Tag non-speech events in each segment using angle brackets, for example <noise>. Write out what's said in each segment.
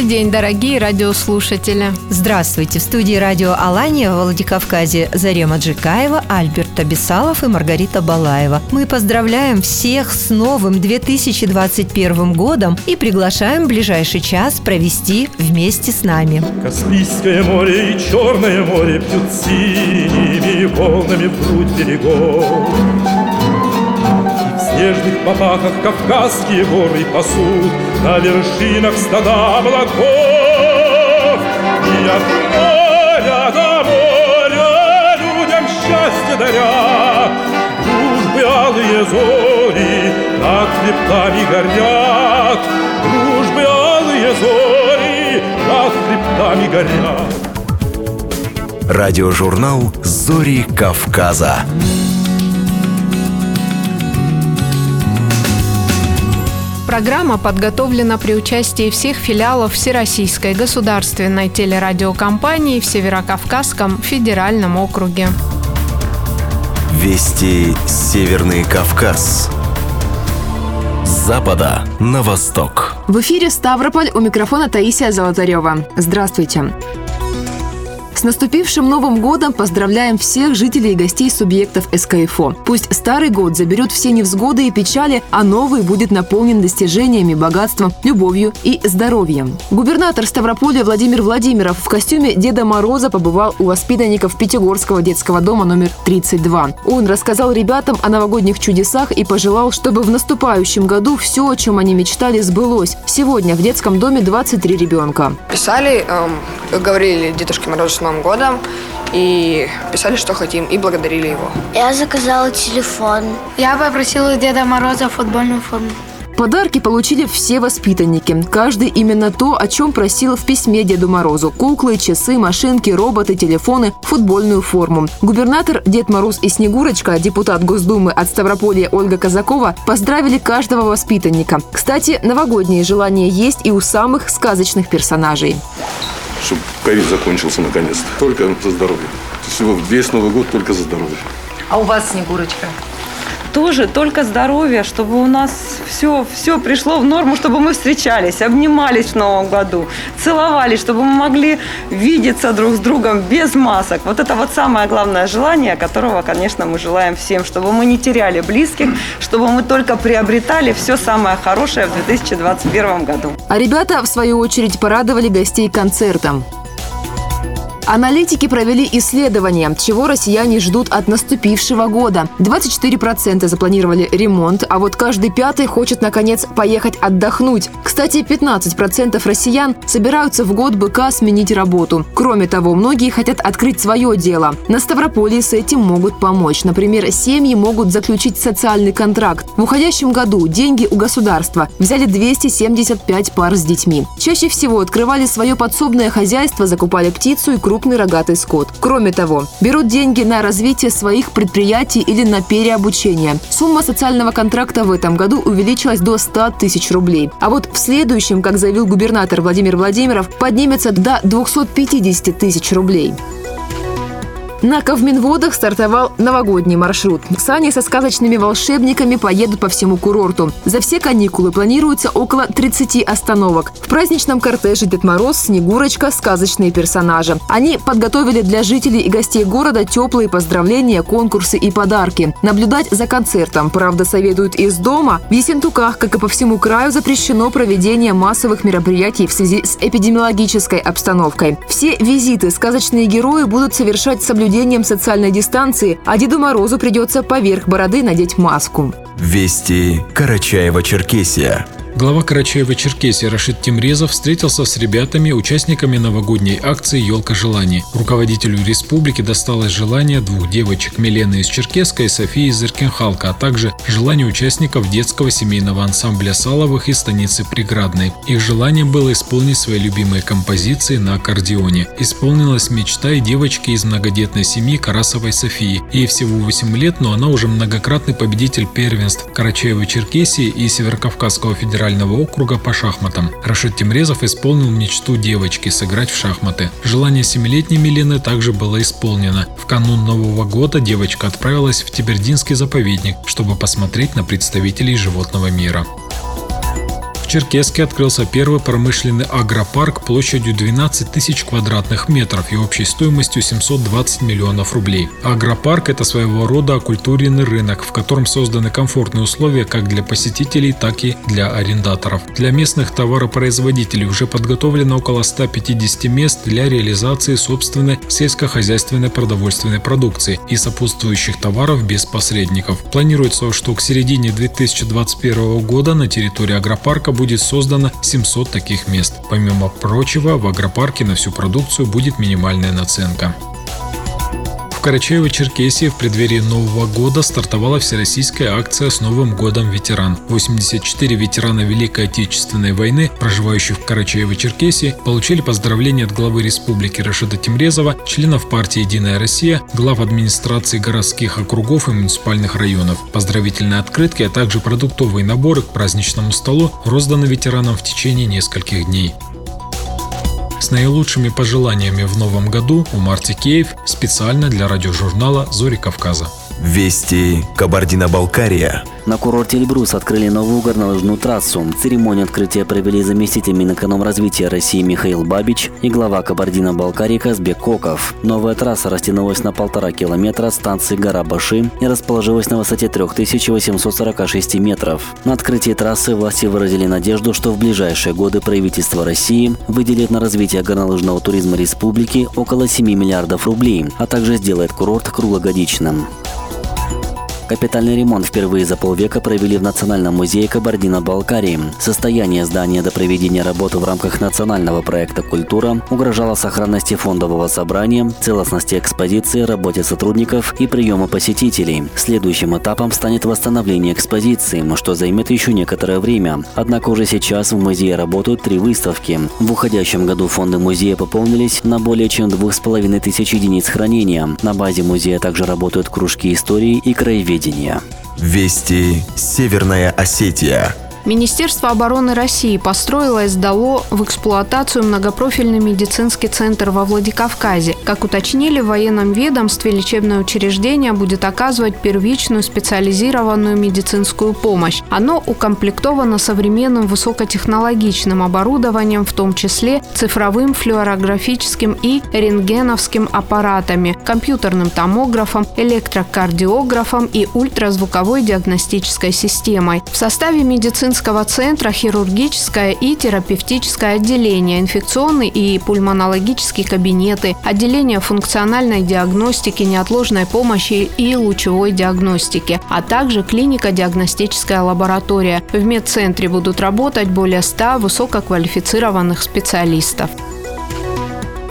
Добрый день, дорогие радиослушатели. Здравствуйте! В студии радио Алания в Владикавказе Зарема Джикаева, Альберт Табисалов и Маргарита Балаева. Мы поздравляем всех с новым 2021 годом и приглашаем ближайший час провести вместе с нами. Каспийское море и Черное море пьют синими волнами вглубь берегов. Снежных попахах Кавказские горы пасут на вершинах стада облаков. И от моря до моря людям счастье даря, дружбы алые зори над хребтами горят, дружбы алые зори над хребтами горят. Радиожурнал «Зори Кавказа». Программа подготовлена при участии всех филиалов Всероссийской государственной телерадиокомпании в Северокавказском федеральном округе. Вести Северный Кавказ. С запада на восток. В эфире Ставрополь у микрофона Таисия Золотарева. Здравствуйте. С наступившим Новым годом поздравляем всех жителей и гостей субъектов СКФО. Пусть старый год заберет все невзгоды и печали, а новый будет наполнен достижениями, богатством, любовью и здоровьем. Губернатор Ставрополя Владимир Владимиров в костюме Деда Мороза побывал у воспитанников Пятигорского детского дома номер 32. Он рассказал ребятам о новогодних чудесах и пожелал, чтобы в наступающем году все, о чем они мечтали, сбылось. Сегодня в детском доме 23 ребенка. Писали, эм, говорили Дедушке Морозу с Новым годом и писали, что хотим, и благодарили его. Я заказала телефон. Я попросила Деда Мороза футбольную форму. Подарки получили все воспитанники. Каждый именно то, о чем просил в письме Деду Морозу. Куклы, часы, машинки, роботы, телефоны, футбольную форму. Губернатор Дед Мороз и Снегурочка, депутат Госдумы от Ставрополья Ольга Казакова поздравили каждого воспитанника. Кстати, новогодние желания есть и у самых сказочных персонажей чтобы ковид закончился наконец-то. Только за здоровье. Всего весь Новый год только за здоровье. А у вас, Снегурочка? Тоже только здоровье, чтобы у нас все, все пришло в норму, чтобы мы встречались, обнимались в Новом году, целовались, чтобы мы могли видеться друг с другом без масок. Вот это вот самое главное желание, которого, конечно, мы желаем всем, чтобы мы не теряли близких, чтобы мы только приобретали все самое хорошее в 2021 году. А ребята, в свою очередь, порадовали гостей концертом. Аналитики провели исследование, чего россияне ждут от наступившего года. 24% запланировали ремонт, а вот каждый пятый хочет, наконец, поехать отдохнуть. Кстати, 15% россиян собираются в год быка сменить работу. Кроме того, многие хотят открыть свое дело. На Ставрополье с этим могут помочь. Например, семьи могут заключить социальный контракт. В уходящем году деньги у государства взяли 275 пар с детьми. Чаще всего открывали свое подсобное хозяйство, закупали птицу и крупные крупный рогатый скот. Кроме того, берут деньги на развитие своих предприятий или на переобучение. Сумма социального контракта в этом году увеличилась до 100 тысяч рублей. А вот в следующем, как заявил губернатор Владимир Владимиров, поднимется до 250 тысяч рублей. На Ковминводах стартовал новогодний маршрут. Сани со сказочными волшебниками поедут по всему курорту. За все каникулы планируется около 30 остановок. В праздничном кортеже Дед Мороз, Снегурочка, сказочные персонажи. Они подготовили для жителей и гостей города теплые поздравления, конкурсы и подарки. Наблюдать за концертом, правда, советуют из дома. В Ессентуках, как и по всему краю, запрещено проведение массовых мероприятий в связи с эпидемиологической обстановкой. Все визиты сказочные герои будут совершать с соблюдением социальной дистанции, а Деду Морозу придется поверх бороды надеть маску. Вести Карачаева-Черкесия. Глава Карачаева-Черкесии Рашид Тимрезов встретился с ребятами, участниками новогодней акции «Елка желаний». Руководителю республики досталось желание двух девочек Милены из Черкеска и Софии из Иркенхалка, а также желание участников детского семейного ансамбля Саловых из станицы Преградной. Их желанием было исполнить свои любимые композиции на аккордеоне. Исполнилась мечта и девочки из многодетной семьи Карасовой Софии. Ей всего 8 лет, но она уже многократный победитель первенств Карачаева-Черкесии и Северокавказского федерального округа по шахматам. Рашид Тимрезов исполнил мечту девочки сыграть в шахматы. Желание семилетней Милены также было исполнено. В канун Нового года девочка отправилась в Тибердинский заповедник, чтобы посмотреть на представителей животного мира. Черкесске открылся первый промышленный агропарк площадью 12 тысяч квадратных метров и общей стоимостью 720 миллионов рублей. Агропарк – это своего рода оккультуренный рынок, в котором созданы комфортные условия как для посетителей, так и для арендаторов. Для местных товаропроизводителей уже подготовлено около 150 мест для реализации собственной сельскохозяйственной продовольственной продукции и сопутствующих товаров без посредников. Планируется, что к середине 2021 года на территории агропарка будет создано 700 таких мест. Помимо прочего, в агропарке на всю продукцию будет минимальная наценка. В Карачаево-Черкесии в преддверии Нового года стартовала всероссийская акция с Новым годом ветеран. 84 ветерана Великой Отечественной войны, проживающих в Карачаево-Черкесии, получили поздравления от главы республики Рашида Тимрезова, членов партии «Единая Россия», глав администрации городских округов и муниципальных районов. Поздравительные открытки, а также продуктовые наборы к праздничному столу розданы ветеранам в течение нескольких дней. С наилучшими пожеланиями в новом году Умар Тикеев специально для радиожурнала «Зори Кавказа». Вести Кабардино-Балкария. На курорте Эльбрус открыли новую горнолыжную трассу. Церемонию открытия провели заместитель Минэкономразвития России Михаил Бабич и глава Кабардино-Балкарии Казбек Коков. Новая трасса растянулась на полтора километра от станции гора Баши и расположилась на высоте 3846 метров. На открытии трассы власти выразили надежду, что в ближайшие годы правительство России выделит на развитие горнолыжного туризма республики около 7 миллиардов рублей, а также сделает курорт круглогодичным. Капитальный ремонт впервые за полвека провели в Национальном музее Кабардино-Балкарии. Состояние здания до проведения работы в рамках национального проекта «Культура» угрожало сохранности фондового собрания, целостности экспозиции, работе сотрудников и приема посетителей. Следующим этапом станет восстановление экспозиции, что займет еще некоторое время. Однако уже сейчас в музее работают три выставки. В уходящем году фонды музея пополнились на более чем двух с половиной тысяч единиц хранения. На базе музея также работают кружки истории и краеведения телевидения. Вести Северная Осетия. Министерство обороны России построило и сдало в эксплуатацию многопрофильный медицинский центр во Владикавказе. Как уточнили в военном ведомстве, лечебное учреждение будет оказывать первичную специализированную медицинскую помощь. Оно укомплектовано современным высокотехнологичным оборудованием, в том числе цифровым флюорографическим и рентгеновским аппаратами, компьютерным томографом, электрокардиографом и ультразвуковой диагностической системой. В составе медицинского медицинского центра хирургическое и терапевтическое отделение, инфекционный и пульмонологические кабинеты, отделение функциональной диагностики, неотложной помощи и лучевой диагностики, а также клинико-диагностическая лаборатория. В медцентре будут работать более 100 высококвалифицированных специалистов.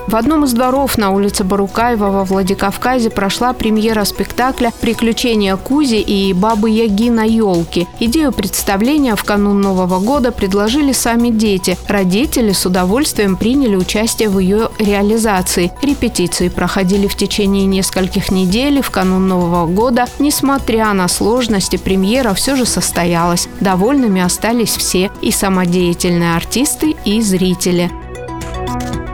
В одном из дворов на улице Барукаева во Владикавказе прошла премьера спектакля «Приключения Кузи и Бабы Яги на елке». Идею представления в канун Нового года предложили сами дети. Родители с удовольствием приняли участие в ее реализации. Репетиции проходили в течение нескольких недель в канун Нового года. Несмотря на сложности, премьера все же состоялась. Довольными остались все – и самодеятельные артисты, и зрители.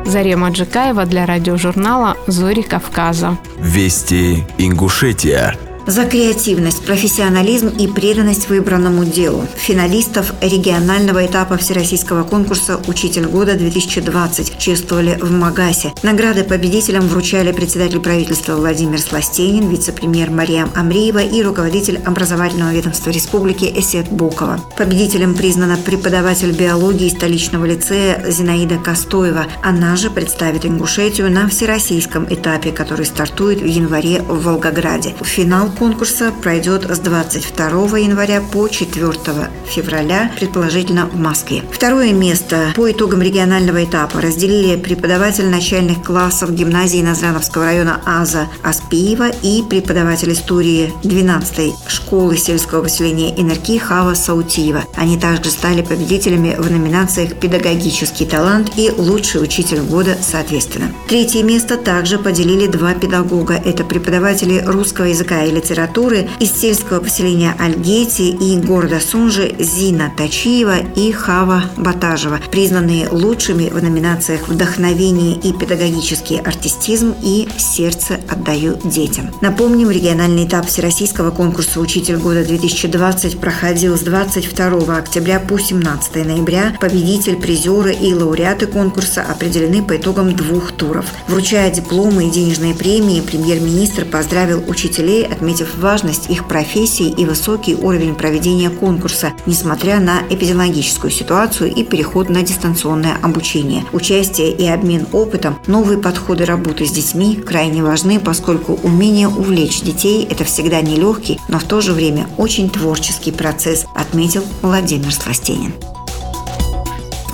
Зарема Джикаева для радиожурнала «Зори Кавказа». Вести Ингушетия. За креативность, профессионализм и преданность выбранному делу. Финалистов регионального этапа Всероссийского конкурса «Учитель года-2020» чествовали в Магасе. Награды победителям вручали председатель правительства Владимир Сластенин, вице-премьер Мариам Амриева и руководитель образовательного ведомства республики Эсет Бокова. Победителем признана преподаватель биологии столичного лицея Зинаида Костоева. Она же представит Ингушетию на всероссийском этапе, который стартует в январе в Волгограде. В финал конкурса пройдет с 22 января по 4 февраля, предположительно в Москве. Второе место по итогам регионального этапа разделили преподаватель начальных классов гимназии Назрановского района Аза Аспиева и преподаватель истории 12-й школы сельского поселения Инерки Хава Саутиева. Они также стали победителями в номинациях «Педагогический талант» и «Лучший учитель года» соответственно. Третье место также поделили два педагога. Это преподаватели русского языка и литературы из сельского поселения Альгети и города Сунжи Зина Тачиева и Хава Батажева, признанные лучшими в номинациях «Вдохновение и педагогический артистизм» и «Сердце отдаю детям». Напомним, региональный этап Всероссийского конкурса «Учитель года-2020» проходил с 22 октября по 17 ноября. Победитель, призеры и лауреаты конкурса определены по итогам двух туров. Вручая дипломы и денежные премии, премьер-министр поздравил учителей, отметив важность их профессии и высокий уровень проведения конкурса, несмотря на эпидемиологическую ситуацию и переход на дистанционное обучение. Участие и обмен опытом, новые подходы работы с детьми крайне важны, поскольку умение увлечь детей – это всегда нелегкий, но в то же время очень творческий процесс, отметил Владимир Сластенин.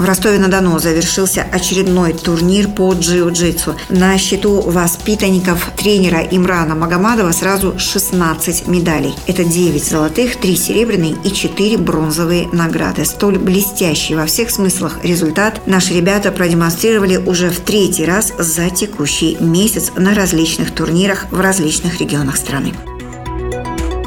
В Ростове-на-Дону завершился очередной турнир по джиу-джитсу. На счету воспитанников тренера Имрана Магомадова сразу 16 медалей. Это 9 золотых, 3 серебряные и 4 бронзовые награды. Столь блестящий во всех смыслах результат наши ребята продемонстрировали уже в третий раз за текущий месяц на различных турнирах в различных регионах страны.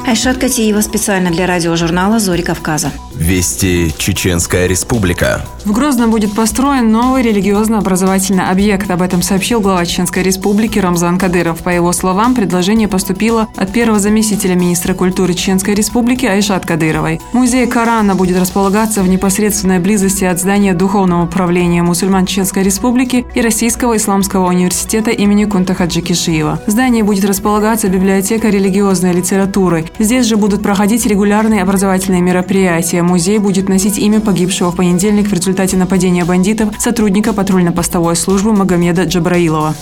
Айшат Катиева специально для радиожурнала «Зори Кавказа». Вести Чеченская Республика. В Грозном будет построен новый религиозно-образовательный объект. Об этом сообщил глава Чеченской Республики Рамзан Кадыров. По его словам, предложение поступило от первого заместителя министра культуры Чеченской Республики Айшат Кадыровой. Музей Корана будет располагаться в непосредственной близости от здания Духовного управления мусульман Чеченской Республики и Российского исламского университета имени Кунтахаджи Кишиева. В здании будет располагаться библиотека религиозной литературы. Здесь же будут проходить регулярные образовательные мероприятия музей будет носить имя погибшего в понедельник в результате нападения бандитов сотрудника патрульно-постовой службы Магомеда Джабраилова.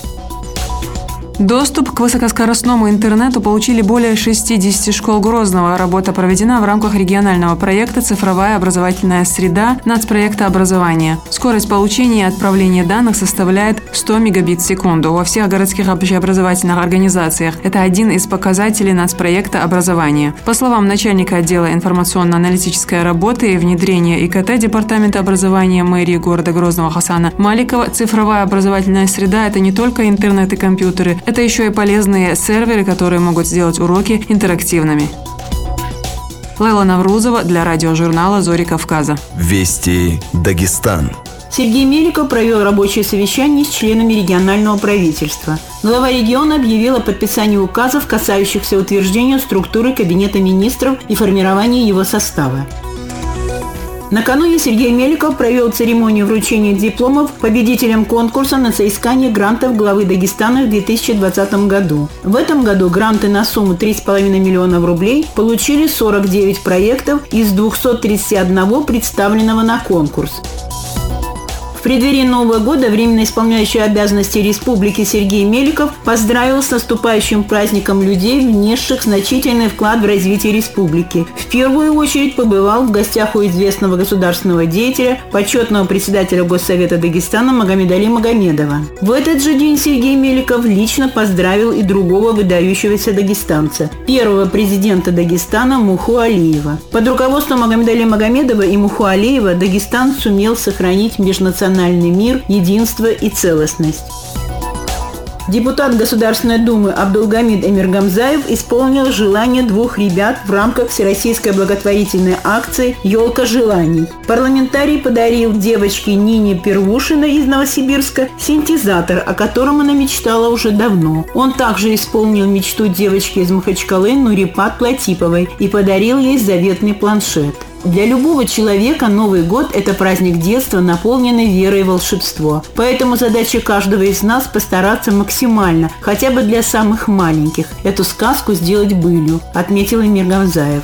Доступ к высокоскоростному интернету получили более 60 школ Грозного. Работа проведена в рамках регионального проекта «Цифровая образовательная среда» нацпроекта образования. Скорость получения и отправления данных составляет 100 мегабит в секунду во всех городских общеобразовательных организациях. Это один из показателей нацпроекта образования. По словам начальника отдела информационно-аналитической работы и внедрения ИКТ Департамента образования мэрии города Грозного Хасана Маликова, цифровая образовательная среда – это не только интернет и компьютеры, это еще и полезные серверы, которые могут сделать уроки интерактивными. Лейла Наврузова для радиожурнала «Зори Кавказа». Вести Дагестан. Сергей Меликов провел рабочее совещание с членами регионального правительства. Глава региона объявил о подписании указов, касающихся утверждения структуры Кабинета министров и формирования его состава. Накануне Сергей Меликов провел церемонию вручения дипломов победителям конкурса на соискание грантов главы Дагестана в 2020 году. В этом году гранты на сумму 3,5 миллионов рублей получили 49 проектов из 231 представленного на конкурс преддверии Нового года временно исполняющий обязанности республики Сергей Меликов поздравил с наступающим праздником людей, внесших значительный вклад в развитие республики. В первую очередь побывал в гостях у известного государственного деятеля, почетного председателя Госсовета Дагестана Магомедали Магомедова. В этот же день Сергей Меликов лично поздравил и другого выдающегося дагестанца, первого президента Дагестана Муху Алиева. Под руководством Магомедали Магомедова и Муху Алиева Дагестан сумел сохранить межнациональный национальный мир, единство и целостность. Депутат Государственной Думы Абдулгамид Эмиргамзаев исполнил желание двух ребят в рамках Всероссийской благотворительной акции «Елка желаний». Парламентарий подарил девочке Нине Первушиной из Новосибирска синтезатор, о котором она мечтала уже давно. Он также исполнил мечту девочки из Махачкалы Нурипат Платиповой и подарил ей заветный планшет – для любого человека Новый год – это праздник детства, наполненный верой и волшебство. Поэтому задача каждого из нас – постараться максимально, хотя бы для самых маленьких, эту сказку сделать былью, отметил Эмир Гамзаев.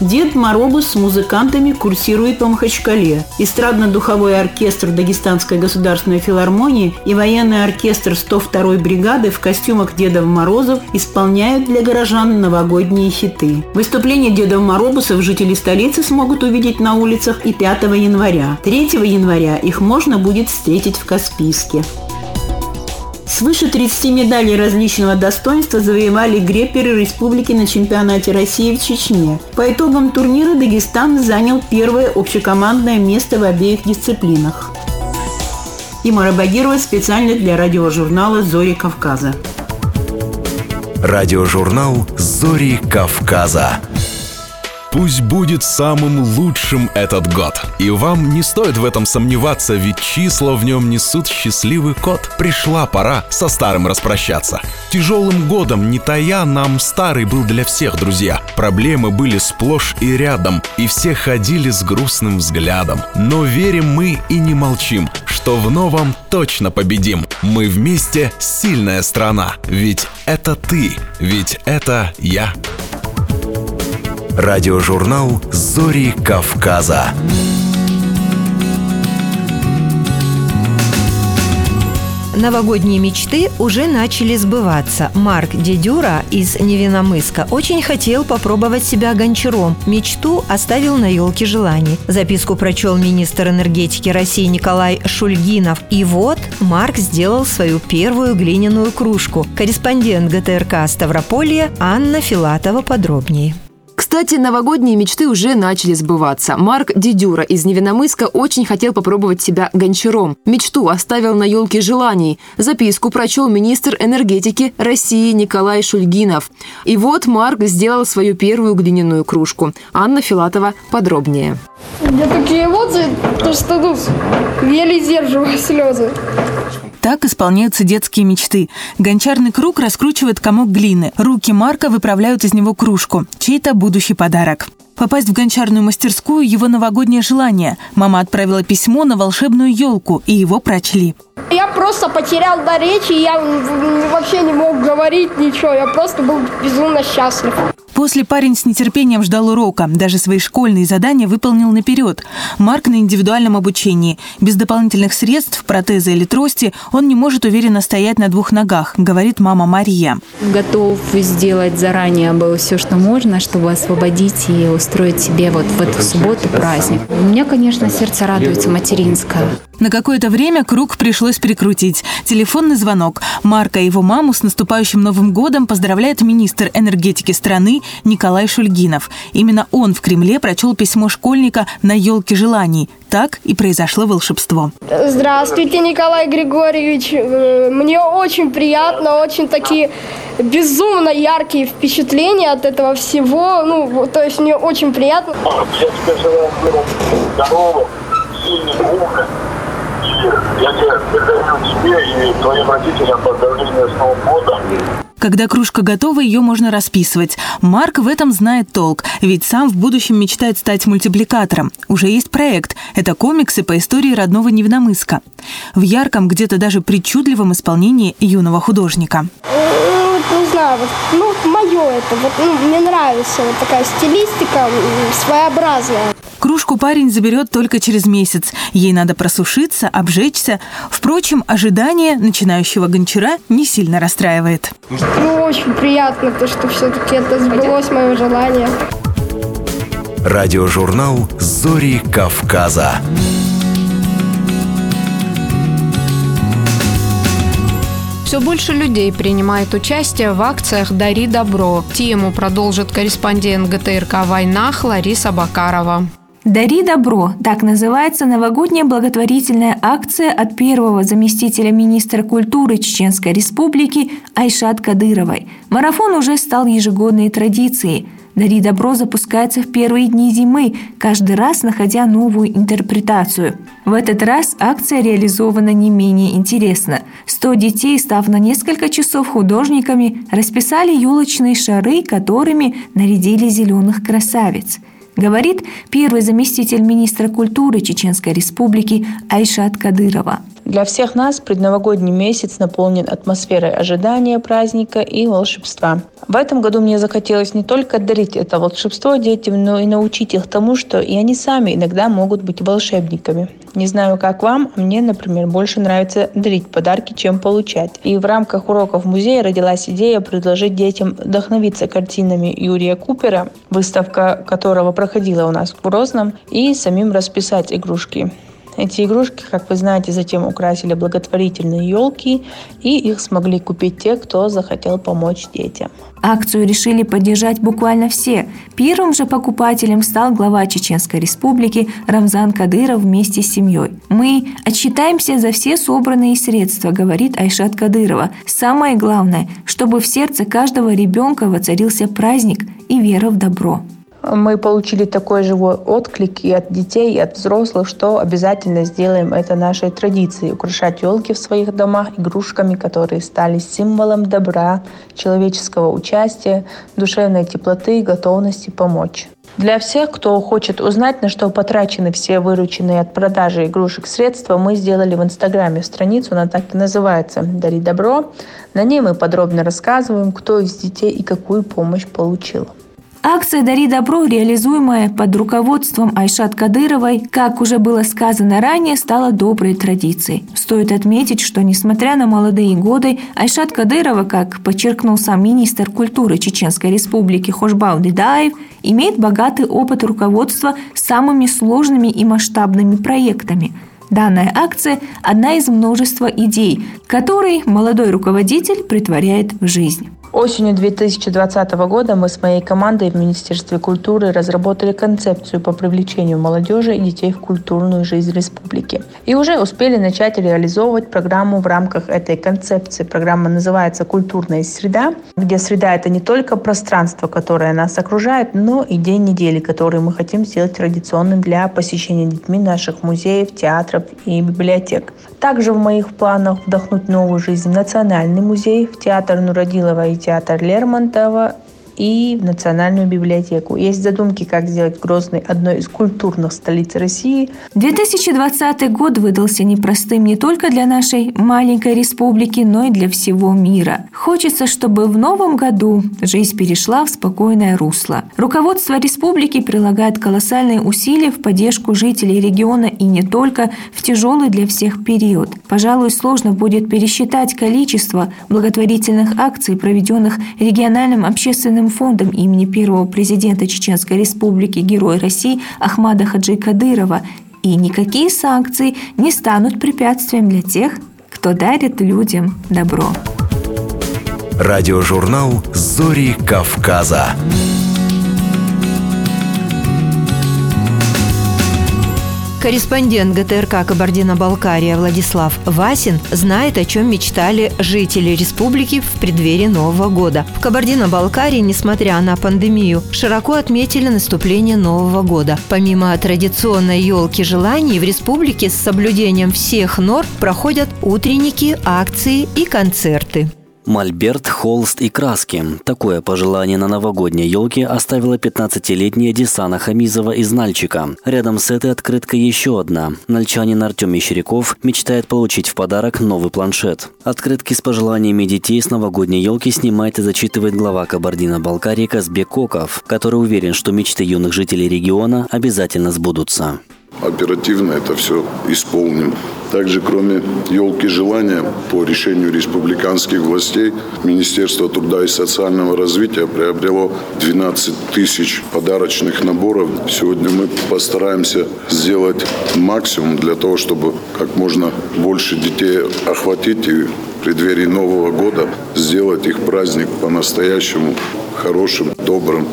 Дед Моробус с музыкантами курсирует по Махачкале. Эстрадно-духовой оркестр Дагестанской государственной филармонии и военный оркестр 102-й бригады в костюмах Дедов Морозов исполняют для горожан новогодние хиты. Выступление Дедов Моробусов жители столицы смогут увидеть на улицах и 5 января. 3 января их можно будет встретить в Каспийске. Свыше 30 медалей различного достоинства завоевали греперы республики на чемпионате России в Чечне. По итогам турнира Дагестан занял первое общекомандное место в обеих дисциплинах. Имара Багирова специально для радиожурнала «Зори Кавказа». Радиожурнал «Зори Кавказа». Пусть будет самым лучшим этот год. И вам не стоит в этом сомневаться, ведь числа в нем несут счастливый код. Пришла пора со старым распрощаться. Тяжелым годом, не тая, нам старый был для всех, друзья. Проблемы были сплошь и рядом, и все ходили с грустным взглядом. Но верим мы и не молчим, что в новом точно победим. Мы вместе сильная страна, ведь это ты, ведь это я. Радиожурнал «Зори Кавказа». Новогодние мечты уже начали сбываться. Марк Дедюра из Невиномыска очень хотел попробовать себя гончаром. Мечту оставил на елке желаний. Записку прочел министр энергетики России Николай Шульгинов. И вот Марк сделал свою первую глиняную кружку. Корреспондент ГТРК Ставрополья Анна Филатова подробнее. Кстати, новогодние мечты уже начали сбываться. Марк Дедюра из Невиномыска очень хотел попробовать себя гончаром. Мечту оставил на елке желаний. Записку прочел министр энергетики России Николай Шульгинов. И вот Марк сделал свою первую глиняную кружку. Анна Филатова подробнее. У меня такие эмоции, то что ну, еле сдерживаю <laughs> слезы. Так исполняются детские мечты. Гончарный круг раскручивает комок глины. Руки Марка выправляют из него кружку. Чей-то будущий подарок. Попасть в гончарную мастерскую – его новогоднее желание. Мама отправила письмо на волшебную елку, и его прочли. Я просто потерял до речи, я вообще не мог говорить ничего, я просто был безумно счастлив. После парень с нетерпением ждал урока. Даже свои школьные задания выполнил наперед. Марк на индивидуальном обучении. Без дополнительных средств, протеза или трости он не может уверенно стоять на двух ногах, говорит мама Мария. Готов сделать заранее было все, что можно, чтобы освободить и устроить себе вот в эту субботу праздник. У меня, конечно, сердце радуется материнское. На какое-то время круг пришлось прикрутить. Телефонный звонок. Марка и его маму с наступающим Новым годом поздравляет министр энергетики страны Николай Шульгинов. Именно он в Кремле прочел письмо школьника на елке желаний. Так и произошло волшебство. Здравствуйте, Николай Григорьевич. Э, мне очень приятно, очень такие безумно яркие впечатления от этого всего. Ну, то есть мне очень приятно. Я тебе желаю здоровья, сильных я тебя передаю тебе и твоим родителям поздравления с Новым годом. Когда кружка готова, ее можно расписывать. Марк в этом знает толк, ведь сам в будущем мечтает стать мультипликатором. Уже есть проект. Это комиксы по истории родного Невномыска. В ярком, где-то даже причудливом исполнении юного художника. Ну, знаю, вот, ну, мое это, вот, ну, мне нравится вот такая стилистика своеобразная. Кружку парень заберет только через месяц. Ей надо просушиться, обжечься. Впрочем, ожидание начинающего гончара не сильно расстраивает. Ну, очень приятно, то, что все-таки это сбылось мое желание. Радиожурнал «Зори Кавказа». Все больше людей принимает участие в акциях «Дари добро». Тему продолжит корреспондент ГТРК «Войнах» Лариса Бакарова. «Дари добро» – так называется новогодняя благотворительная акция от первого заместителя министра культуры Чеченской Республики Айшат Кадыровой. Марафон уже стал ежегодной традицией. «Дари добро» запускается в первые дни зимы, каждый раз находя новую интерпретацию. В этот раз акция реализована не менее интересно. 100 детей, став на несколько часов художниками, расписали елочные шары, которыми нарядили зеленых красавиц – говорит первый заместитель министра культуры Чеченской Республики Айшат Кадырова. Для всех нас предновогодний месяц наполнен атмосферой ожидания праздника и волшебства. В этом году мне захотелось не только дарить это волшебство детям, но и научить их тому, что и они сами иногда могут быть волшебниками. Не знаю, как вам, а мне, например, больше нравится дарить подарки, чем получать. И в рамках уроков музея родилась идея предложить детям вдохновиться картинами Юрия Купера, выставка которого проходила у нас в Грозном, и самим расписать игрушки. Эти игрушки, как вы знаете, затем украсили благотворительные елки, и их смогли купить те, кто захотел помочь детям. Акцию решили поддержать буквально все. Первым же покупателем стал глава Чеченской республики Рамзан Кадыров вместе с семьей. «Мы отчитаемся за все собранные средства», говорит Айшат Кадырова. «Самое главное, чтобы в сердце каждого ребенка воцарился праздник и вера в добро». Мы получили такой живой отклик и от детей, и от взрослых, что обязательно сделаем это нашей традицией – украшать елки в своих домах игрушками, которые стали символом добра, человеческого участия, душевной теплоты и готовности помочь. Для всех, кто хочет узнать, на что потрачены все вырученные от продажи игрушек средства, мы сделали в Инстаграме страницу, она так и называется «Дари добро». На ней мы подробно рассказываем, кто из детей и какую помощь получил. Акция «Дари добро», реализуемая под руководством Айшат Кадыровой, как уже было сказано ранее, стала доброй традицией. Стоит отметить, что несмотря на молодые годы, Айшат Кадырова, как подчеркнул сам министр культуры Чеченской республики Хошбау Дедаев, имеет богатый опыт руководства самыми сложными и масштабными проектами – Данная акция – одна из множества идей, которые молодой руководитель притворяет в жизнь. Осенью 2020 года мы с моей командой в Министерстве культуры разработали концепцию по привлечению молодежи и детей в культурную жизнь республики. И уже успели начать реализовывать программу в рамках этой концепции. Программа называется «Культурная среда», где среда – это не только пространство, которое нас окружает, но и день недели, который мы хотим сделать традиционным для посещения детьми наших музеев, театров и библиотек. Также в моих планах вдохнуть новую жизнь в Национальный музей, в театр Нуродилова и театр Лермонтова и в Национальную библиотеку. Есть задумки, как сделать Грозный одной из культурных столиц России. 2020 год выдался непростым не только для нашей маленькой республики, но и для всего мира. Хочется, чтобы в новом году жизнь перешла в спокойное русло. Руководство республики прилагает колоссальные усилия в поддержку жителей региона и не только в тяжелый для всех период. Пожалуй, сложно будет пересчитать количество благотворительных акций, проведенных региональным общественным Международным фондом имени первого президента Чеченской Республики Героя России Ахмада Хаджи Кадырова, и никакие санкции не станут препятствием для тех, кто дарит людям добро. Радиожурнал «Зори Кавказа». Корреспондент ГТРК Кабардино-Балкария Владислав Васин знает, о чем мечтали жители республики в преддверии Нового года. В Кабардино-Балкарии, несмотря на пандемию, широко отметили наступление Нового года. Помимо традиционной елки желаний, в республике с соблюдением всех норм проходят утренники, акции и концерты. Мольберт, холст и краски. Такое пожелание на новогодней елке оставила 15-летняя Десана Хамизова из Нальчика. Рядом с этой открыткой еще одна. Нальчанин Артем Мещеряков мечтает получить в подарок новый планшет. Открытки с пожеланиями детей с новогодней елки снимает и зачитывает глава Кабардино-Балкарии Казбек Коков, который уверен, что мечты юных жителей региона обязательно сбудутся оперативно это все исполним. Также, кроме елки желания, по решению республиканских властей, Министерство труда и социального развития приобрело 12 тысяч подарочных наборов. Сегодня мы постараемся сделать максимум для того, чтобы как можно больше детей охватить и в преддверии Нового года сделать их праздник по-настоящему хорошим, добрым.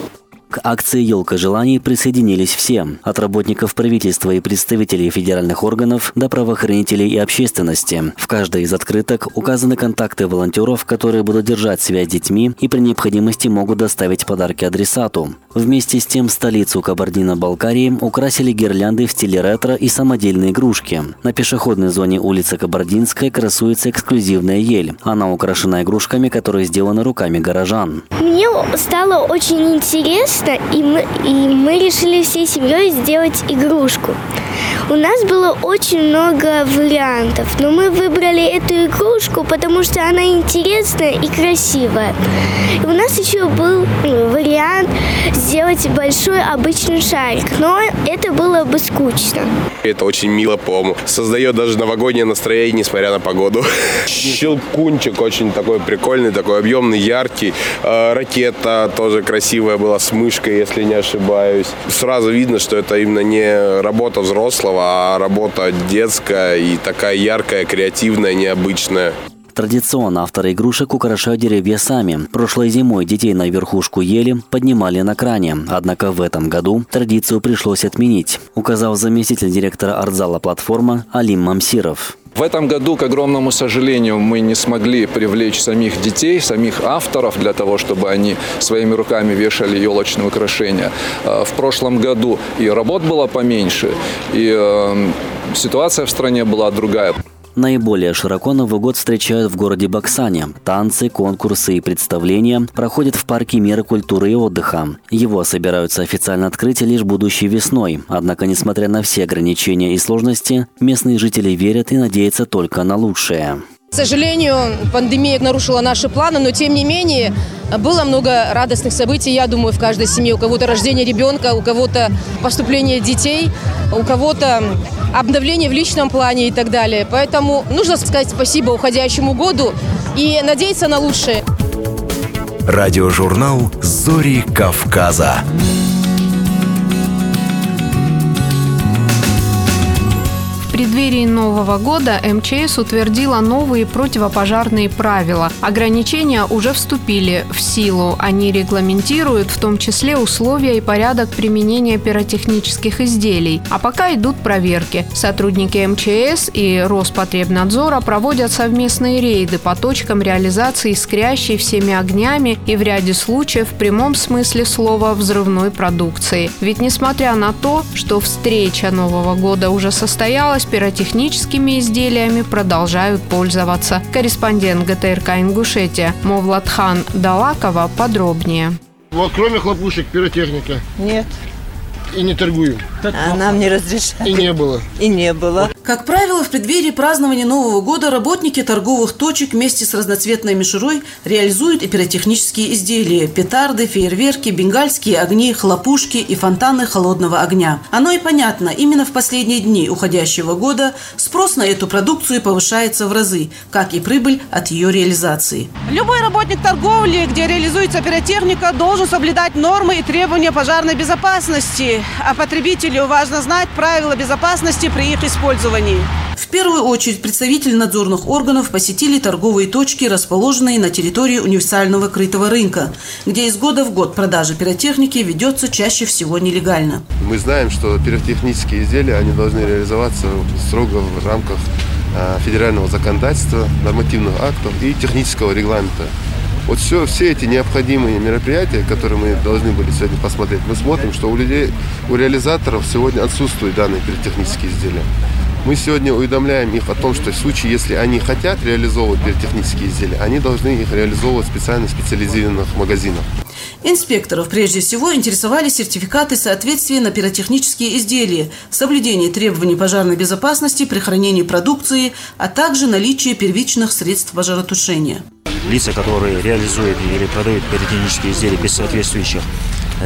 К акции «Елка желаний» присоединились все – от работников правительства и представителей федеральных органов до правоохранителей и общественности. В каждой из открыток указаны контакты волонтеров, которые будут держать связь с детьми и при необходимости могут доставить подарки адресату. Вместе с тем столицу Кабардино-Балкарии украсили гирлянды в стиле ретро и самодельные игрушки. На пешеходной зоне улицы Кабардинская красуется эксклюзивная ель. Она украшена игрушками, которые сделаны руками горожан. Мне стало очень интересно интересно, и мы, и мы решили всей семьей сделать игрушку. У нас было очень много вариантов, но мы выбрали эту игрушку, потому что она интересная и красивая. И у нас еще был вариант сделать большой обычный шарик, но это было бы скучно. Это очень мило, по-моему. Создает даже новогоднее настроение, несмотря на погоду. Щелкунчик очень такой прикольный, такой объемный, яркий. Э, ракета тоже красивая была с мышкой, если не ошибаюсь. Сразу видно, что это именно не работа взрослого, а работа детская и такая яркая, креативная, необычная. Традиционно авторы игрушек украшают деревья сами. Прошлой зимой детей на верхушку ели поднимали на кране. Однако в этом году традицию пришлось отменить, указал заместитель директора артзала платформа Алим Мамсиров. В этом году, к огромному сожалению, мы не смогли привлечь самих детей, самих авторов для того, чтобы они своими руками вешали елочные украшения. Э, в прошлом году и работ было поменьше, и э, ситуация в стране была другая. Наиболее широко Новый год встречают в городе Баксане. Танцы, конкурсы и представления проходят в парке мира культуры и отдыха. Его собираются официально открыть лишь будущей весной. Однако, несмотря на все ограничения и сложности, местные жители верят и надеются только на лучшее. К сожалению, пандемия нарушила наши планы, но тем не менее было много радостных событий, я думаю, в каждой семье. У кого-то рождение ребенка, у кого-то поступление детей, у кого-то обновление в личном плане и так далее. Поэтому нужно сказать спасибо уходящему году и надеяться на лучшее. Радиожурнал «Зори Кавказа». Преддверии Нового года МЧС утвердила новые противопожарные правила. Ограничения уже вступили в силу. Они регламентируют в том числе условия и порядок применения пиротехнических изделий. А пока идут проверки. Сотрудники МЧС и Роспотребнадзора проводят совместные рейды по точкам реализации искрящей всеми огнями и в ряде случаев в прямом смысле слова взрывной продукции. Ведь несмотря на то, что встреча Нового года уже состоялась, пиротехническими изделиями продолжают пользоваться. Корреспондент ГТРК «Ингушетия» Мовлатхан Далакова подробнее. Вот кроме хлопушек пиротехника? Нет. И не торгую. А нам не разрешают. И не было. И не было. Как правило, в преддверии празднования Нового года работники торговых точек вместе с разноцветной мишурой реализуют и пиротехнические изделия – петарды, фейерверки, бенгальские огни, хлопушки и фонтаны холодного огня. Оно и понятно, именно в последние дни уходящего года спрос на эту продукцию повышается в разы, как и прибыль от ее реализации. Любой работник торговли, где реализуется пиротехника, должен соблюдать нормы и требования пожарной безопасности, а потребителю важно знать правила безопасности при их использовании оборудовании. В первую очередь представители надзорных органов посетили торговые точки, расположенные на территории универсального крытого рынка, где из года в год продажа пиротехники ведется чаще всего нелегально. Мы знаем, что пиротехнические изделия они должны реализоваться строго в рамках а, федерального законодательства, нормативных актов и технического регламента. Вот все, все эти необходимые мероприятия, которые мы должны были сегодня посмотреть, мы смотрим, что у людей, у реализаторов сегодня отсутствуют данные пиротехнические изделия. Мы сегодня уведомляем их о том, что в случае, если они хотят реализовывать пиротехнические изделия, они должны их реализовывать в специально специализированных магазинах. Инспекторов прежде всего интересовали сертификаты соответствия на пиротехнические изделия, соблюдение требований пожарной безопасности при хранении продукции, а также наличие первичных средств пожаротушения. Лица, которые реализуют или продают пиротехнические изделия без соответствующих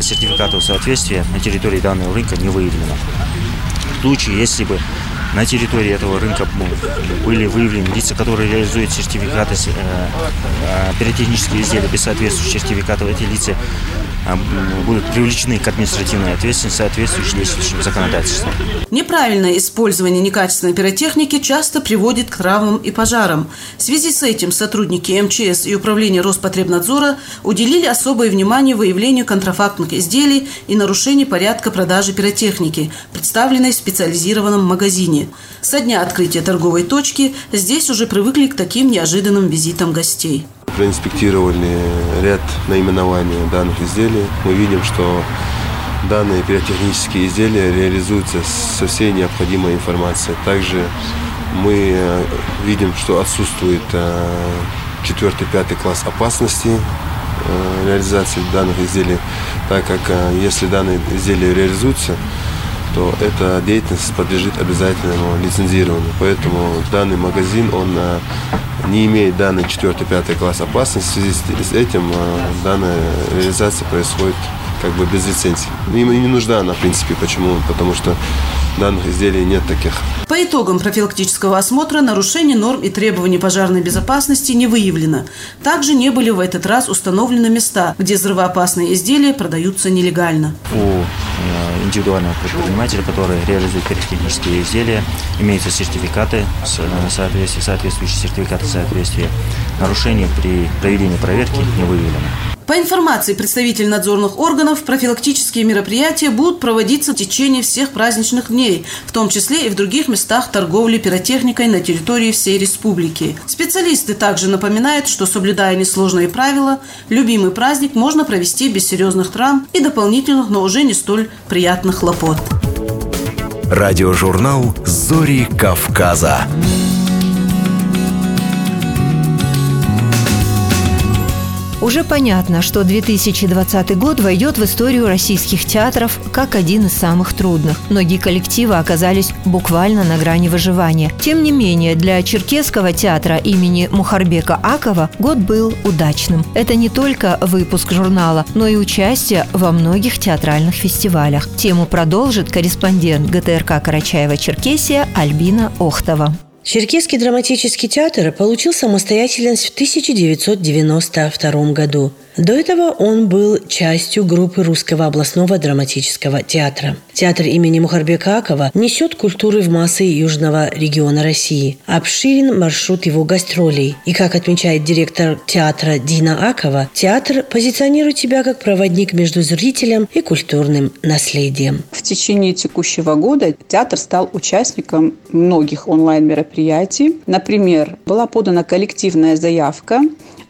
сертификатов соответствия на территории данного рынка не выявлено. В случае, если бы на территории этого рынка были выявлены лица, которые реализуют сертификаты, э, э, пиротехнические изделия без соответствующих сертификатов. Эти лица будут привлечены к административной ответственности, соответствующим действующим законодательством. Неправильное использование некачественной пиротехники часто приводит к травмам и пожарам. В связи с этим сотрудники МЧС и Управления Роспотребнадзора уделили особое внимание выявлению контрафактных изделий и нарушений порядка продажи пиротехники, представленной в специализированном магазине. Со дня открытия торговой точки здесь уже привыкли к таким неожиданным визитам гостей. Проинспектировали ряд наименований данных изделий. Мы видим, что данные пиротехнические изделия реализуются со всей необходимой информацией. Также мы э, видим, что отсутствует 4-5 э, класс опасности э, реализации данных изделий. так как если данные изделия реализуются, то эта деятельность подлежит обязательному лицензированию. Поэтому данный магазин, он не имеет данный 4-5 класс опасности. В связи с этим данная реализация происходит как бы без лицензии. Им не нужна она, в принципе. Почему? Потому что данных изделий нет таких. По итогам профилактического осмотра нарушений норм и требований пожарной безопасности не выявлено. Также не были в этот раз установлены места, где взрывоопасные изделия продаются нелегально. У э, индивидуального предпринимателя, который реализует пиротехнические изделия, имеются сертификаты, э, соответствующие, сертификаты соответствия. Нарушений при проведении проверки не выявлено. По информации представителей надзорных органов, профилактические мероприятия будут проводиться в течение всех праздничных дней, в том числе и в других местах торговли пиротехникой на территории всей республики. Специалисты также напоминают, что соблюдая несложные правила, любимый праздник можно провести без серьезных травм и дополнительных, но уже не столь приятных хлопот. Радиожурнал «Зори Кавказа». Уже понятно, что 2020 год войдет в историю российских театров как один из самых трудных. Многие коллективы оказались буквально на грани выживания. Тем не менее, для Черкесского театра имени Мухарбека Акова год был удачным. Это не только выпуск журнала, но и участие во многих театральных фестивалях. Тему продолжит корреспондент ГТРК Карачаева-Черкесия Альбина Охтова. Черкесский драматический театр получил самостоятельность в 1992 году – до этого он был частью группы Русского областного драматического театра. Театр имени Мухарбека Акова несет культуры в массы южного региона России. Обширен маршрут его гастролей. И, как отмечает директор театра Дина Акова, театр позиционирует себя как проводник между зрителем и культурным наследием. В течение текущего года театр стал участником многих онлайн-мероприятий. Например, была подана коллективная заявка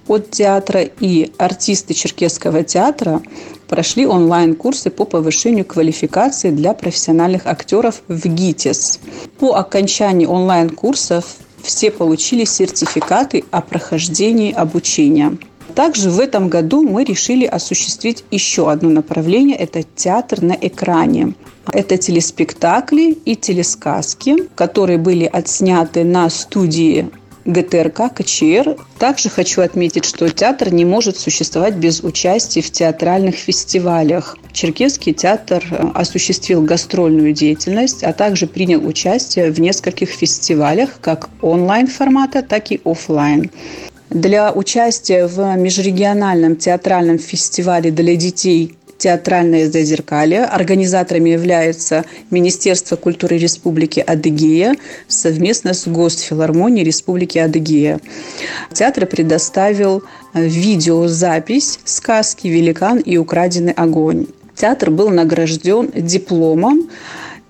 от театра и артисты Черкесского театра прошли онлайн-курсы по повышению квалификации для профессиональных актеров в ГИТИС. По окончании онлайн-курсов все получили сертификаты о прохождении обучения. Также в этом году мы решили осуществить еще одно направление – это театр на экране. Это телеспектакли и телесказки, которые были отсняты на студии ГТРК, КЧР. Также хочу отметить, что театр не может существовать без участия в театральных фестивалях. Черкесский театр э, осуществил гастрольную деятельность, а также принял участие в нескольких фестивалях, как онлайн формата, так и офлайн. Для участия в межрегиональном театральном фестивале для детей театральное зазеркалье. Организаторами являются Министерство культуры Республики Адыгея совместно с Госфилармонией Республики Адыгея. Театр предоставил видеозапись сказки «Великан и украденный огонь». Театр был награжден дипломом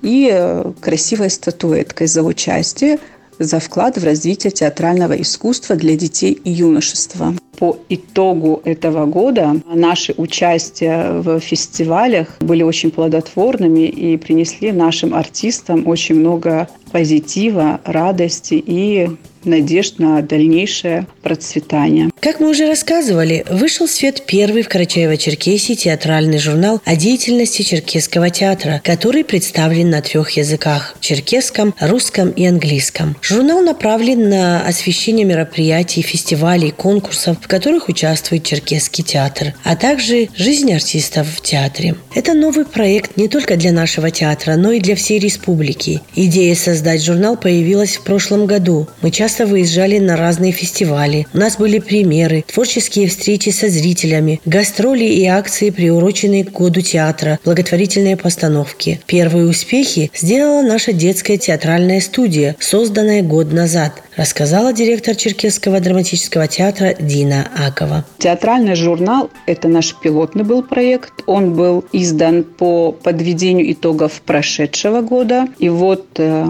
и красивой статуэткой за участие за вклад в развитие театрального искусства для детей и юношества. По итогу этого года наши участия в фестивалях были очень плодотворными и принесли нашим артистам очень много позитива, радости и надежд на дальнейшее процветание. Как мы уже рассказывали, вышел в свет первый в Карачаево-Черкесии театральный журнал о деятельности Черкесского театра, который представлен на трех языках – черкесском, русском и английском. Журнал направлен на освещение мероприятий, фестивалей, конкурсов, в которых участвует Черкесский театр, а также жизнь артистов в театре. Это новый проект не только для нашего театра, но и для всей республики. Идея создать журнал появилась в прошлом году. Мы часто часто выезжали на разные фестивали. У нас были премьеры, творческие встречи со зрителями, гастроли и акции, приуроченные к году театра, благотворительные постановки. Первые успехи сделала наша детская театральная студия, созданная год назад, рассказала директор Черкесского драматического театра Дина Акова. Театральный журнал – это наш пилотный был проект. Он был издан по подведению итогов прошедшего года. И вот э,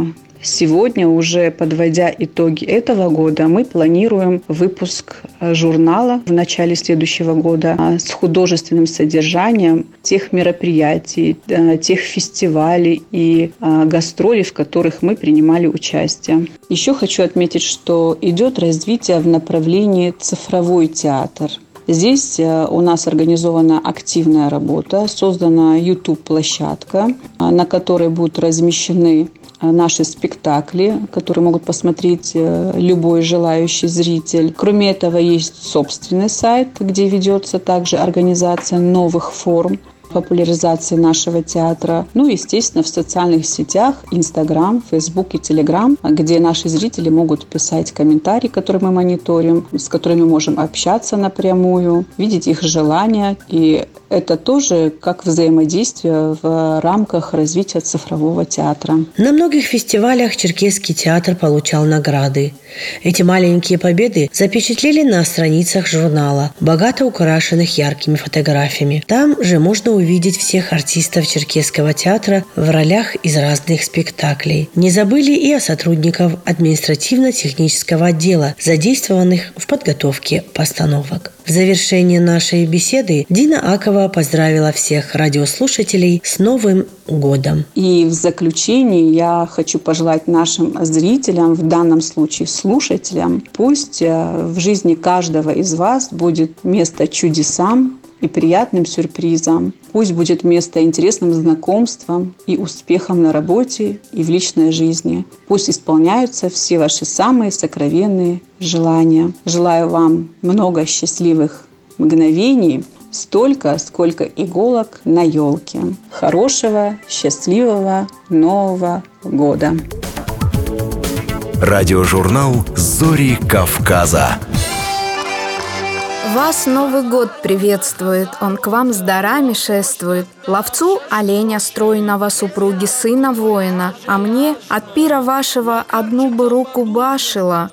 Сегодня, уже подводя итоги этого года, мы планируем выпуск э, журнала в начале следующего года э, с художественным содержанием тех мероприятий, э, тех фестивалей и гастролей, в которых мы принимали участие. Еще хочу отметить, что идет развитие в направлении цифровой театр – Здесь э, у нас организована активная работа, создана YouTube-площадка, э, на которой будут размещены наши спектакли, которые могут посмотреть любой желающий зритель. Кроме этого, есть собственный сайт, где ведется также организация новых форм популяризации нашего театра. Ну, естественно, в социальных сетях, Инстаграм, Фейсбук и Телеграм, где наши зрители могут писать комментарии, которые мы мониторим, с которыми можем общаться напрямую, видеть их желания. И это тоже как взаимодействие в рамках развития цифрового театра. На многих фестивалях Черкесский театр получал награды. Эти маленькие победы запечатлели на страницах журнала, богато украшенных яркими фотографиями. Там же можно увидеть всех артистов Черкесского театра в ролях из разных спектаклей. Не забыли и о сотрудниках административно-технического отдела, задействованных в подготовке постановок. В завершение нашей беседы Дина Акова поздравила всех радиослушателей с Новым годом. И в заключении я хочу пожелать нашим зрителям, в данном случае слушателям, пусть э, в жизни каждого из вас будет место чудесам, и приятным сюрпризом. Пусть будет место интересным знакомствам и успехам на работе и в личной жизни. Пусть исполняются все ваши самые сокровенные желания. Желаю вам много счастливых мгновений, столько, сколько иголок на елке. Хорошего, счастливого Нового года! Радиожурнал «Зори Кавказа». Вас Новый год приветствует, он к вам с дарами шествует. Ловцу оленя стройного супруги сына воина, а мне от пира вашего одну бы руку башила.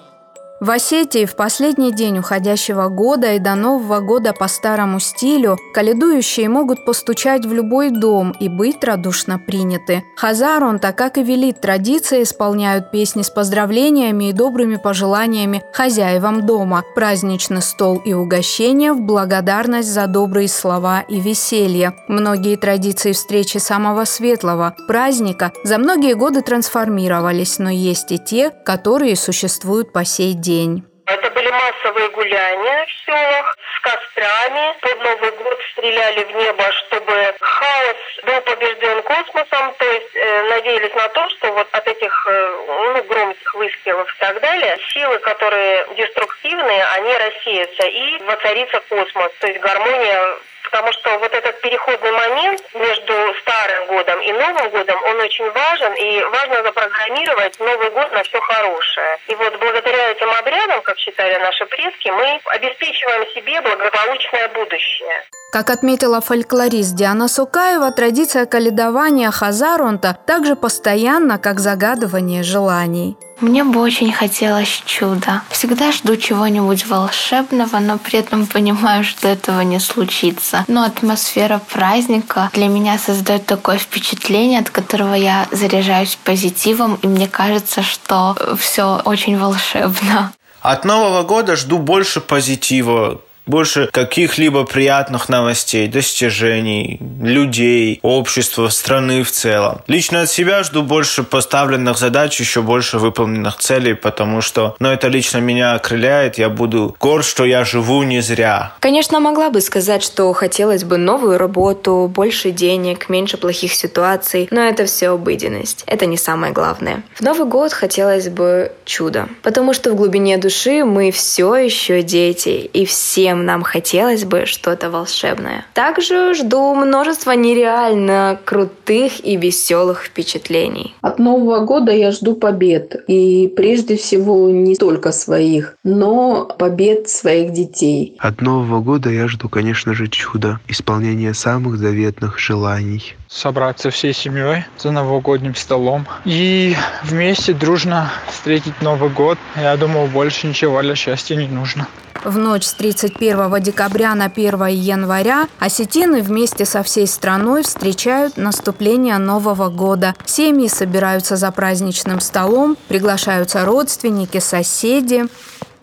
В Осетии в последний день уходящего года и до Нового года по старому стилю каледующие могут постучать в любой дом и быть радушно приняты. Хазарон, так как и велит традиция, исполняют песни с поздравлениями и добрыми пожеланиями хозяевам дома, праздничный стол и угощения в благодарность за добрые слова и веселье. Многие традиции встречи самого светлого праздника за многие годы трансформировались, но есть и те, которые существуют по сей день день. Это были массовые гуляния в селах с кострами. Под Новый год стреляли в небо, чтобы хаос был побежден космосом. То есть э, надеялись на то, что вот от этих э, ну, громких выстрелов и так далее силы, которые деструктивные, они рассеются и воцарится космос. То есть гармония потому что вот этот переходный момент между Старым годом и Новым годом, он очень важен, и важно запрограммировать Новый год на все хорошее. И вот благодаря этим обрядам, как считали наши предки, мы обеспечиваем себе благополучное будущее. Как отметила фольклорист Диана Сукаева, традиция каледования Хазаронта также постоянна, как загадывание желаний. Мне бы очень хотелось чуда. Всегда жду чего-нибудь волшебного, но при этом понимаю, что этого не случится. Но атмосфера праздника для меня создает такое впечатление, от которого я заряжаюсь позитивом, и мне кажется, что все очень волшебно. От Нового года жду больше позитива, больше каких-либо приятных новостей, достижений, людей, общества, страны в целом. Лично от себя жду больше поставленных задач, еще больше выполненных целей, потому что, ну, это лично меня окрыляет, я буду горд, что я живу не зря. Конечно, могла бы сказать, что хотелось бы новую работу, больше денег, меньше плохих ситуаций, но это все обыденность. Это не самое главное. В Новый год хотелось бы чудо, потому что в глубине души мы все еще дети, и все всем нам хотелось бы что-то волшебное. Также жду множество нереально крутых и веселых впечатлений. От Нового года я жду побед. И прежде всего не только своих, но побед своих детей. От Нового года я жду, конечно же, чуда. Исполнение самых заветных желаний собраться всей семьей за новогодним столом и вместе дружно встретить Новый год. Я думаю, больше ничего для счастья не нужно. В ночь с 31 декабря на 1 января осетины вместе со всей страной встречают наступление Нового года. Семьи собираются за праздничным столом, приглашаются родственники, соседи.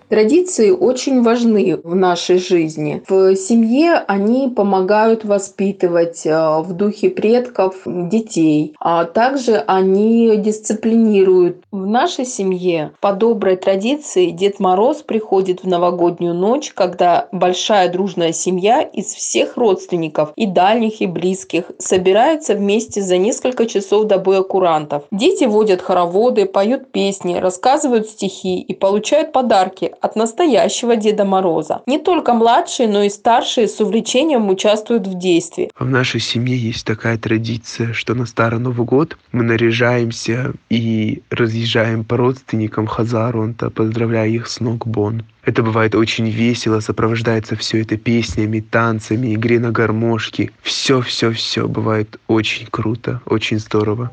Традиции очень важны в нашей жизни. В семье они помогают воспитывать э, в духе предков детей, а также они дисциплинируют. В нашей семье по доброй традиции Дед Мороз приходит в новогоднюю ночь, когда большая дружная семья из всех родственников и дальних, и близких собирается вместе за несколько часов до боя курантов. Дети водят хороводы, поют песни, рассказывают стихи и получают подарки от настоящего Деда Мороза. Не только младшие, но и старшие с увлечением участвуют в действии. В нашей семье есть такая традиция, что на Старый Новый год мы наряжаемся и разъезжаем по родственникам Хазаронта, поздравляя их с Ногбон. Это бывает очень весело, сопровождается все это песнями, танцами, игре на гармошке. Все-все-все бывает очень круто, очень здорово.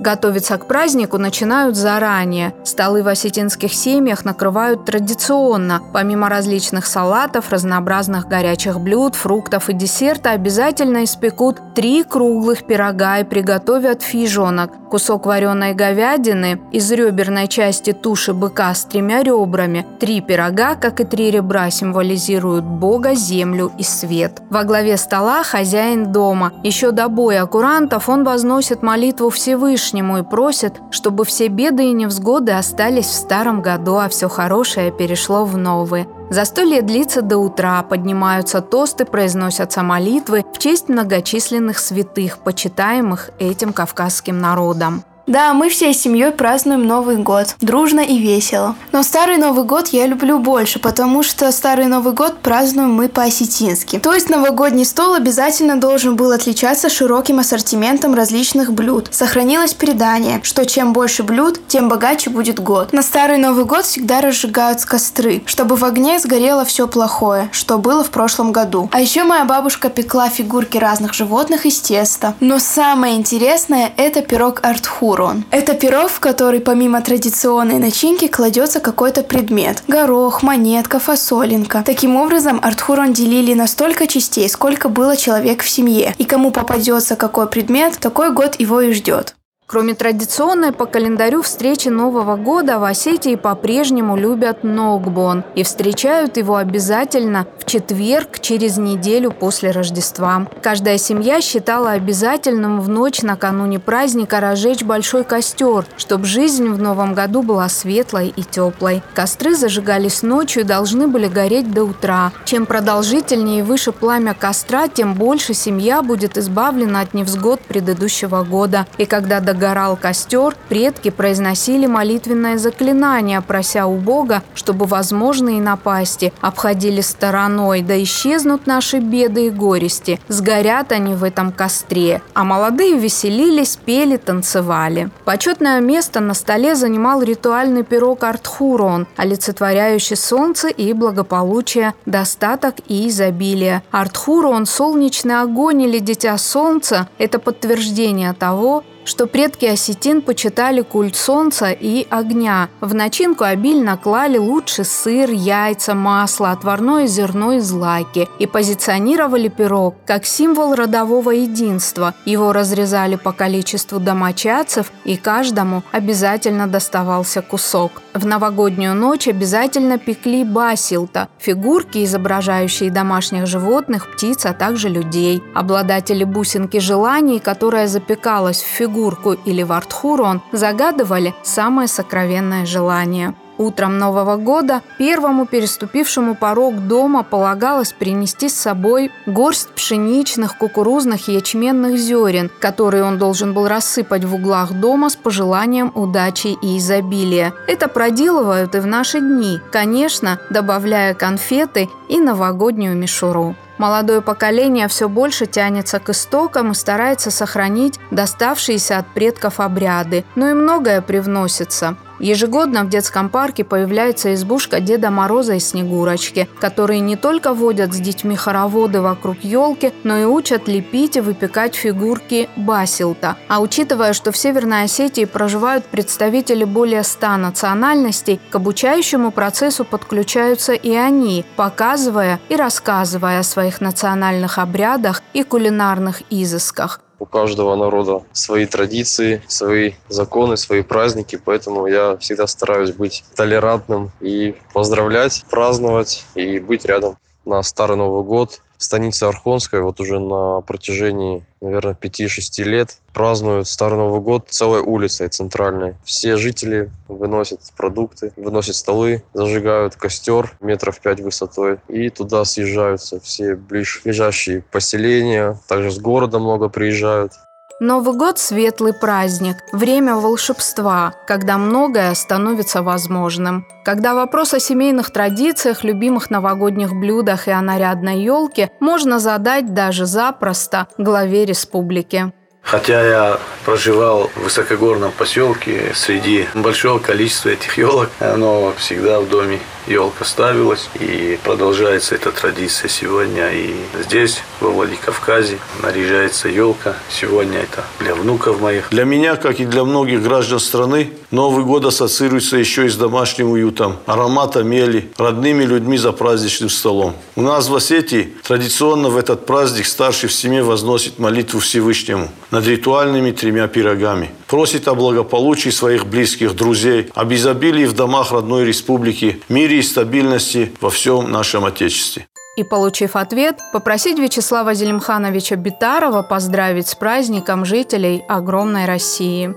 Готовиться к празднику начинают заранее. Столы в осетинских семьях накрывают традиционно. Помимо различных салатов, разнообразных горячих блюд, фруктов и десерта обязательно испекут три круглых пирога и приготовят фижонок – кусок вареной говядины из реберной части туши быка с тремя ребрами. Три пирога, как и три ребра, символизируют Бога, землю и свет. Во главе стола хозяин дома. Еще до боя курантов он возносит молитву Всевышнему Всевышнему и просит, чтобы все беды и невзгоды остались в старом году, а все хорошее перешло в новый. Застолье длится до утра, поднимаются тосты, произносятся молитвы в честь многочисленных святых, почитаемых этим кавказским народом. Да, мы всей семьей празднуем Новый год. Дружно и весело. Но Старый Новый год я люблю больше, потому что Старый Новый год празднуем мы по-осетински. То есть новогодний стол обязательно должен был отличаться широким ассортиментом различных блюд. Сохранилось предание, что чем больше блюд, тем богаче будет год. На Старый Новый год всегда разжигают костры, чтобы в огне сгорело все плохое, что было в прошлом году. А еще моя бабушка пекла фигурки разных животных из теста. Но самое интересное – это пирог Артхур урон. Это пирог, в который помимо традиционной начинки кладется какой-то предмет. Горох, монетка, фасолинка. Таким образом, артхурон делили на столько частей, сколько было человек в семье. И кому попадется какой предмет, такой год его и ждет. Кроме традиционной по календарю встречи Нового года, в Осетии по-прежнему любят Ногбон и встречают его обязательно в четверг через неделю после Рождества. Каждая семья считала обязательным в ночь накануне праздника разжечь большой костер, чтобы жизнь в Новом году была светлой и теплой. Костры зажигались ночью и должны были гореть до утра. Чем продолжительнее и выше пламя костра, тем больше семья будет избавлена от невзгод предыдущего года. И когда до догорал костер, предки произносили молитвенное заклинание, прося у Бога, чтобы возможные напасти обходили стороной, да исчезнут наши беды и горести. Сгорят они в этом костре. А молодые веселились, пели, танцевали. Почетное место на столе занимал ритуальный пирог Артхурон, олицетворяющий солнце и благополучие, достаток и изобилие. Артхурон – солнечный огонь или дитя солнца – это подтверждение того, что предки осетин почитали культ солнца и огня. В начинку обильно клали лучший сыр, яйца, масло, отварное зерно и злаки и позиционировали пирог как символ родового единства. Его разрезали по количеству домочадцев, и каждому обязательно доставался кусок. В новогоднюю ночь обязательно пекли басилта – фигурки, изображающие домашних животных, птиц, а также людей. Обладатели бусинки желаний, которая запекалась в фигурку, фигурку или вартхурон загадывали самое сокровенное желание. Утром Нового года первому переступившему порог дома полагалось принести с собой горсть пшеничных, кукурузных и ячменных зерен, которые он должен был рассыпать в углах дома с пожеланием удачи и изобилия. Это проделывают и в наши дни, конечно, добавляя конфеты и новогоднюю мишуру. Молодое поколение все больше тянется к истокам и старается сохранить доставшиеся от предков обряды, но и многое привносится. Ежегодно в детском парке появляется избушка Деда Мороза и Снегурочки, которые не только водят с детьми хороводы вокруг елки, но и учат лепить и выпекать фигурки басилта. А учитывая, что в Северной Осетии проживают представители более ста национальностей, к обучающему процессу подключаются и они, показывая и рассказывая о своих национальных обрядах и кулинарных изысках. У каждого народа свои традиции, свои законы, свои праздники, поэтому я всегда стараюсь быть толерантным и поздравлять, праздновать и быть рядом на Старый Новый год в станице Архонской вот уже на протяжении, наверное, 5-6 лет празднуют Старый Новый год целой улицей центральной. Все жители выносят продукты, выносят столы, зажигают костер метров 5 высотой и туда съезжаются все ближайшие поселения. Также с города много приезжают. Новый год – светлый праздник, время волшебства, когда многое становится возможным. Когда вопрос о семейных традициях, любимых новогодних блюдах и о нарядной елке можно задать даже запросто главе республики. Хотя я проживал в высокогорном поселке среди большого количества этих елок, но всегда в доме елка ставилась и продолжается эта традиция сегодня. И здесь, во Владикавказе, наряжается елка. Сегодня это для внуков моих. Для меня, как и для многих граждан страны, Новый год ассоциируется еще и с домашним уютом, ароматом мели, родными людьми за праздничным столом. У нас в Осетии традиционно в этот праздник старший в семье возносит молитву Всевышнему над ритуальными тремя пирогами. Просит о благополучии своих близких, друзей, об изобилии в домах родной республики, мире и стабильности во всем нашем Отечестве. И, получив ответ, попросить Вячеслава Зелимхановича Битарова поздравить с праздником жителей огромной России.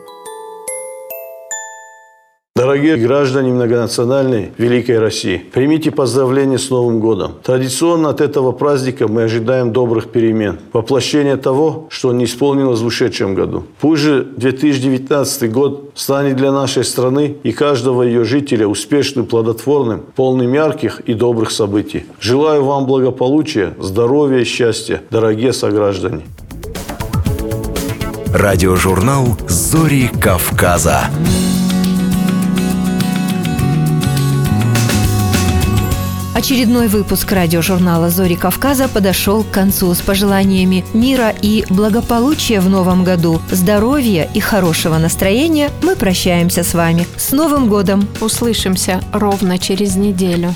Дорогие граждане многонациональной Великой России, примите поздравления с Новым годом. Традиционно от этого праздника мы ожидаем добрых перемен, воплощения того, что не исполнилось в ушедшем году. Пусть же 2019 год станет для нашей страны и каждого ее жителя успешным, плодотворным, полным ярких и добрых событий. Желаю вам благополучия, здоровья и счастья, дорогие сограждане. Радиожурнал «Зори Кавказа». Очередной выпуск радиожурнала «Зори Кавказа» подошел к концу с пожеланиями мира и благополучия в новом году, здоровья и хорошего настроения мы прощаемся с вами. С Новым годом! Услышимся ровно через неделю.